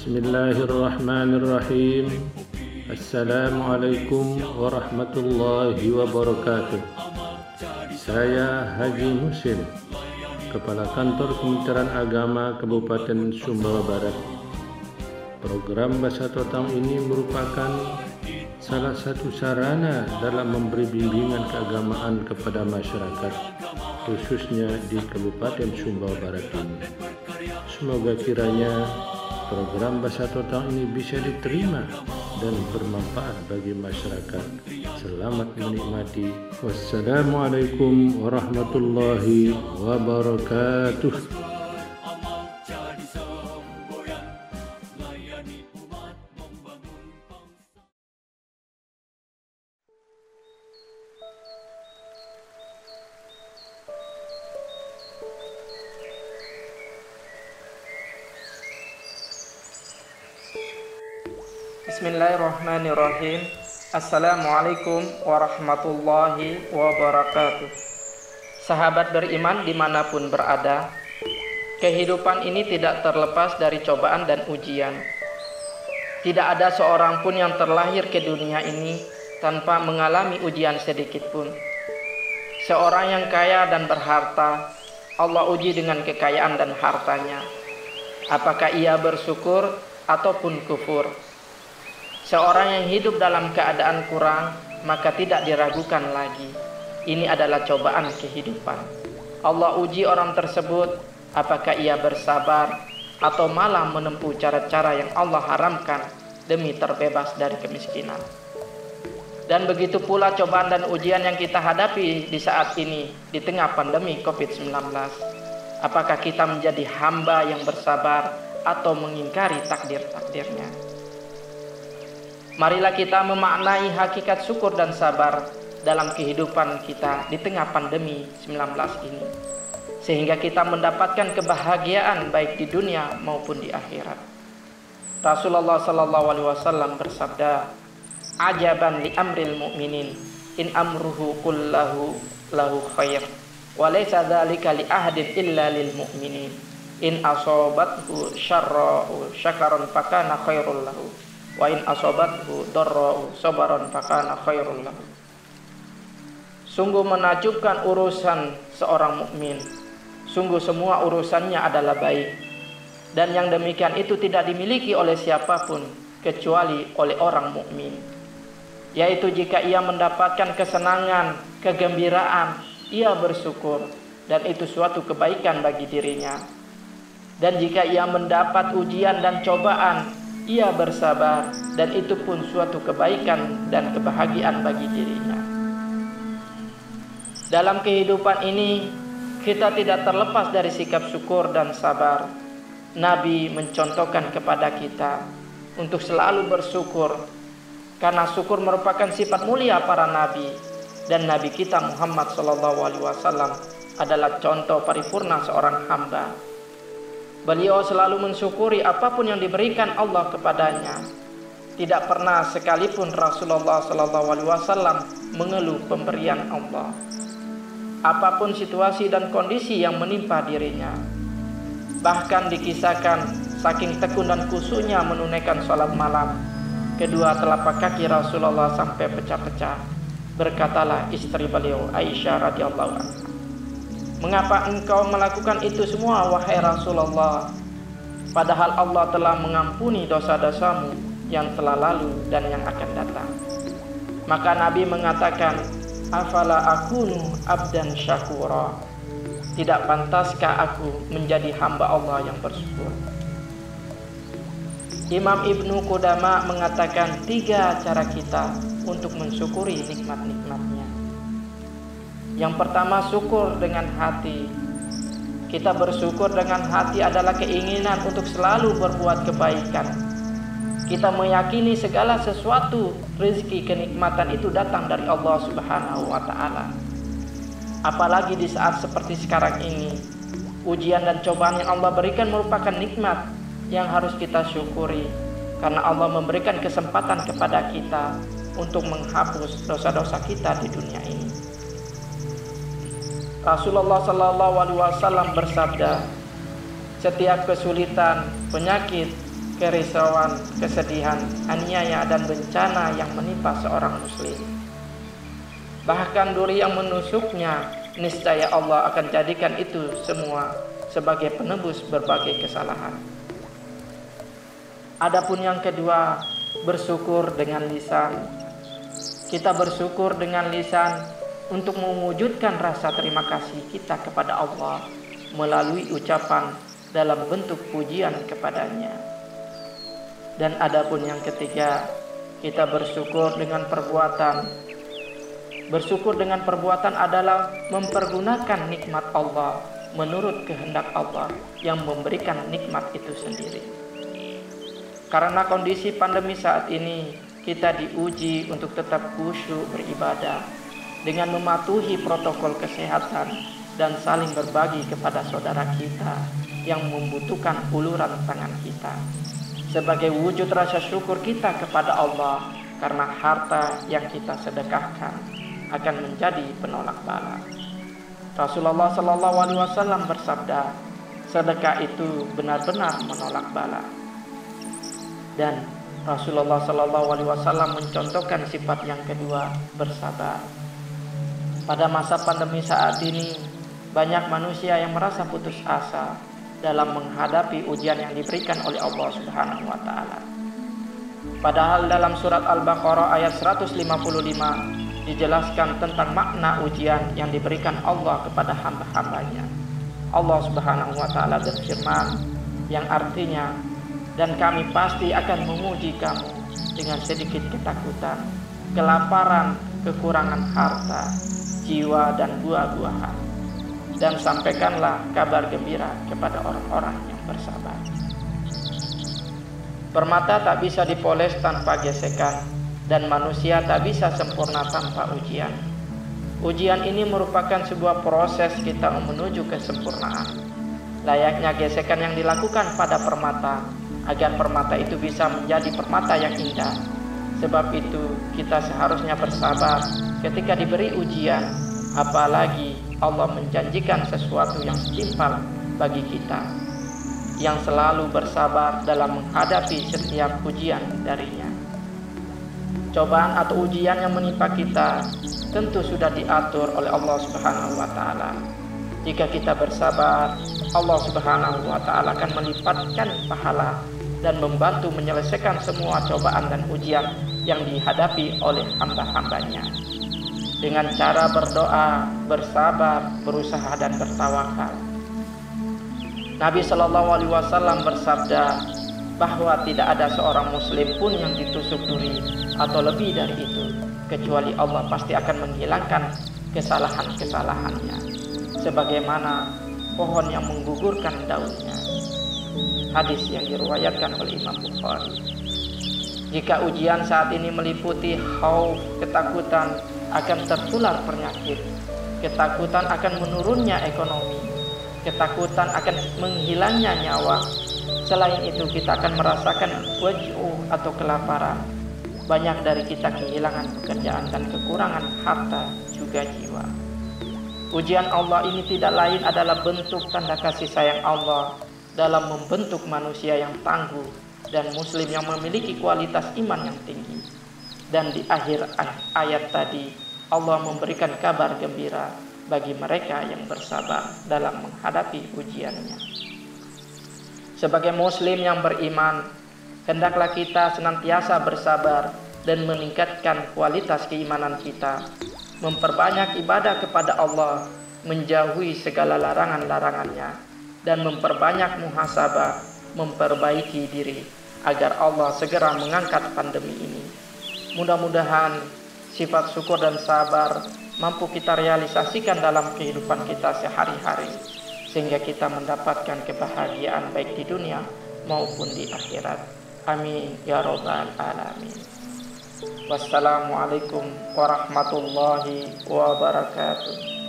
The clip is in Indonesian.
بسم الله الرحمن الرحيم السلام عليكم ورحمة الله وبركاته Saya Haji Musim Kepala Kantor Kementerian Agama Kabupaten Sumbawa Barat Program Bahasa Totang ini merupakan salah satu sarana dalam memberi bimbingan keagamaan kepada masyarakat khususnya di Kabupaten Sumbawa Barat ini. Semoga kiranya program Bahasa Total ini bisa diterima dan bermanfaat bagi masyarakat. Selamat menikmati. Wassalamualaikum warahmatullahi wabarakatuh. Bismillahirrahmanirrahim. Assalamualaikum warahmatullahi wabarakatuh. Sahabat beriman di mana pun berada Kehidupan ini tidak terlepas dari cobaan dan ujian. Tidak ada seorang pun yang terlahir ke dunia ini Tanpa mengalami ujian sedikit pun. Seorang yang kaya dan berharta Allah uji dengan kekayaan dan hartanya. Apakah ia bersyukur ataupun kufur Seorang yang hidup dalam keadaan kurang, maka tidak diragukan lagi. Ini adalah cobaan kehidupan. Allah uji orang tersebut, apakah ia bersabar atau malah menempuh cara-cara yang Allah haramkan demi terbebas dari kemiskinan. Dan begitu pula cobaan dan ujian yang kita hadapi di saat ini di tengah pandemi COVID-19. Apakah kita menjadi hamba yang bersabar atau mengingkari takdir-takdirnya? Marilah kita memaknai hakikat syukur dan sabar dalam kehidupan kita di tengah pandemi 19 ini. Sehingga kita mendapatkan kebahagiaan baik di dunia maupun di akhirat. Rasulullah sallallahu alaihi wasallam bersabda, "Ajaban li amril mu'minin in amruhu kullahu lahu khair wa laysa dzalika li ahadin illa lil mu'minin in asabathu syarra syakaran fakana khairul lahu wa in asobathu darra'u sabaran fakana khairul lahu Sungguh menakjubkan urusan seorang mukmin. Sungguh semua urusannya adalah baik. Dan yang demikian itu tidak dimiliki oleh siapa pun kecuali oleh orang mukmin. Yaitu jika ia mendapatkan kesenangan, kegembiraan, ia bersyukur dan itu suatu kebaikan bagi dirinya. Dan jika ia mendapat ujian dan cobaan, ia bersabar dan itu pun suatu kebaikan dan kebahagiaan bagi dirinya. Dalam kehidupan ini kita tidak terlepas dari sikap syukur dan sabar. Nabi mencontohkan kepada kita untuk selalu bersyukur karena syukur merupakan sifat mulia para nabi dan nabi kita Muhammad SAW adalah contoh paripurna seorang hamba Beliau selalu mensyukuri apa pun yang diberikan Allah kepadanya. Tidak pernah sekalipun Rasulullah Sallallahu Alaihi Wasallam mengeluh pemberian Allah. Apa pun situasi dan kondisi yang menimpa dirinya. Bahkan dikisahkan saking tekun dan kusunya menunaikan sholat malam. Kedua telapak kaki Rasulullah sampai pecah-pecah. Berkatalah istri beliau Aisyah radhiyallahu anha. Mengapa engkau melakukan itu semua wahai Rasulullah? Padahal Allah telah mengampuni dosa-dosamu yang telah lalu dan yang akan datang. Maka Nabi mengatakan, Afala akunu abdan syakura. Tidak pantaskah aku menjadi hamba Allah yang bersyukur? Imam Ibnu Qudama mengatakan tiga cara kita untuk mensyukuri nikmat-nikmatnya. Yang pertama syukur dengan hati. Kita bersyukur dengan hati adalah keinginan untuk selalu berbuat kebaikan. Kita meyakini segala sesuatu rezeki kenikmatan itu datang dari Allah Subhanahu wa taala. Apalagi di saat seperti sekarang ini, ujian dan cobaan yang Allah berikan merupakan nikmat yang harus kita syukuri karena Allah memberikan kesempatan kepada kita untuk menghapus dosa-dosa kita di dunia ini. Rasulullah Shallallahu Alaihi Wasallam bersabda, setiap kesulitan, penyakit, kerisauan, kesedihan, aniaya dan bencana yang menimpa seorang muslim. Bahkan duri yang menusuknya, niscaya Allah akan jadikan itu semua sebagai penebus berbagai kesalahan. Adapun yang kedua, bersyukur dengan lisan. Kita bersyukur dengan lisan untuk mewujudkan rasa terima kasih kita kepada Allah melalui ucapan dalam bentuk pujian kepadanya. Dan adapun yang ketiga, kita bersyukur dengan perbuatan. Bersyukur dengan perbuatan adalah mempergunakan nikmat Allah menurut kehendak Allah yang memberikan nikmat itu sendiri. Karena kondisi pandemi saat ini, kita diuji untuk tetap khusyuk beribadah dengan mematuhi protokol kesehatan dan saling berbagi kepada saudara kita yang membutuhkan uluran tangan kita. Sebagai wujud rasa syukur kita kepada Allah karena harta yang kita sedekahkan akan menjadi penolak bala. Rasulullah Shallallahu Alaihi Wasallam bersabda, sedekah itu benar-benar menolak bala. Dan Rasulullah Shallallahu Alaihi Wasallam mencontohkan sifat yang kedua, bersabar. Pada masa pandemi saat ini, banyak manusia yang merasa putus asa dalam menghadapi ujian yang diberikan oleh Allah Subhanahu wa taala. Padahal dalam surat Al-Baqarah ayat 155 dijelaskan tentang makna ujian yang diberikan Allah kepada hamba-hambanya. Allah Subhanahu wa taala berfirman yang artinya dan kami pasti akan menguji kamu dengan sedikit ketakutan, kelaparan, kekurangan harta, jiwa dan buah-buahan dan sampaikanlah kabar gembira kepada orang-orang yang bersabar. Permata tak bisa dipoles tanpa gesekan dan manusia tak bisa sempurna tanpa ujian. Ujian ini merupakan sebuah proses kita menuju kesempurnaan. Layaknya gesekan yang dilakukan pada permata agar permata itu bisa menjadi permata yang indah. Sebab itu kita seharusnya bersabar ketika diberi ujian, apalagi Allah menjanjikan sesuatu yang setimpal bagi kita yang selalu bersabar dalam menghadapi setiap ujian darinya. Cobaan atau ujian yang menimpa kita tentu sudah diatur oleh Allah Subhanahu wa taala. Jika kita bersabar, Allah Subhanahu wa taala akan melipatkan pahala dan membantu menyelesaikan semua cobaan dan ujian yang dihadapi oleh hamba-hambanya dengan cara berdoa, bersabar, berusaha dan bertawakal. Nabi Shallallahu Alaihi Wasallam bersabda bahwa tidak ada seorang Muslim pun yang ditusuk duri atau lebih dari itu, kecuali Allah pasti akan menghilangkan kesalahan-kesalahannya, sebagaimana pohon yang menggugurkan daunnya. Hadis yang diriwayatkan oleh Imam Bukhari. Jika ujian saat ini meliputi hauf, ketakutan, akan tertular penyakit, ketakutan akan menurunnya ekonomi, ketakutan akan menghilangnya nyawa. Selain itu kita akan merasakan waj'u atau kelaparan. Banyak dari kita kehilangan pekerjaan dan kekurangan harta juga jiwa. Ujian Allah ini tidak lain adalah bentuk tanda kasih sayang Allah dalam membentuk manusia yang tangguh dan muslim yang memiliki kualitas iman yang tinggi. Dan di akhir ayat tadi Allah memberikan kabar gembira bagi mereka yang bersabar dalam menghadapi ujiannya. Sebagai muslim yang beriman, hendaklah kita senantiasa bersabar dan meningkatkan kualitas keimanan kita, memperbanyak ibadah kepada Allah, menjauhi segala larangan-larangannya, dan memperbanyak muhasabah, memperbaiki diri agar Allah segera mengangkat pandemi ini. Mudah-mudahan sifat syukur dan sabar mampu kita realisasikan dalam kehidupan kita sehari-hari sehingga kita mendapatkan kebahagiaan baik di dunia maupun di akhirat. Amin ya robbal alamin. Wassalamualaikum warahmatullahi wabarakatuh.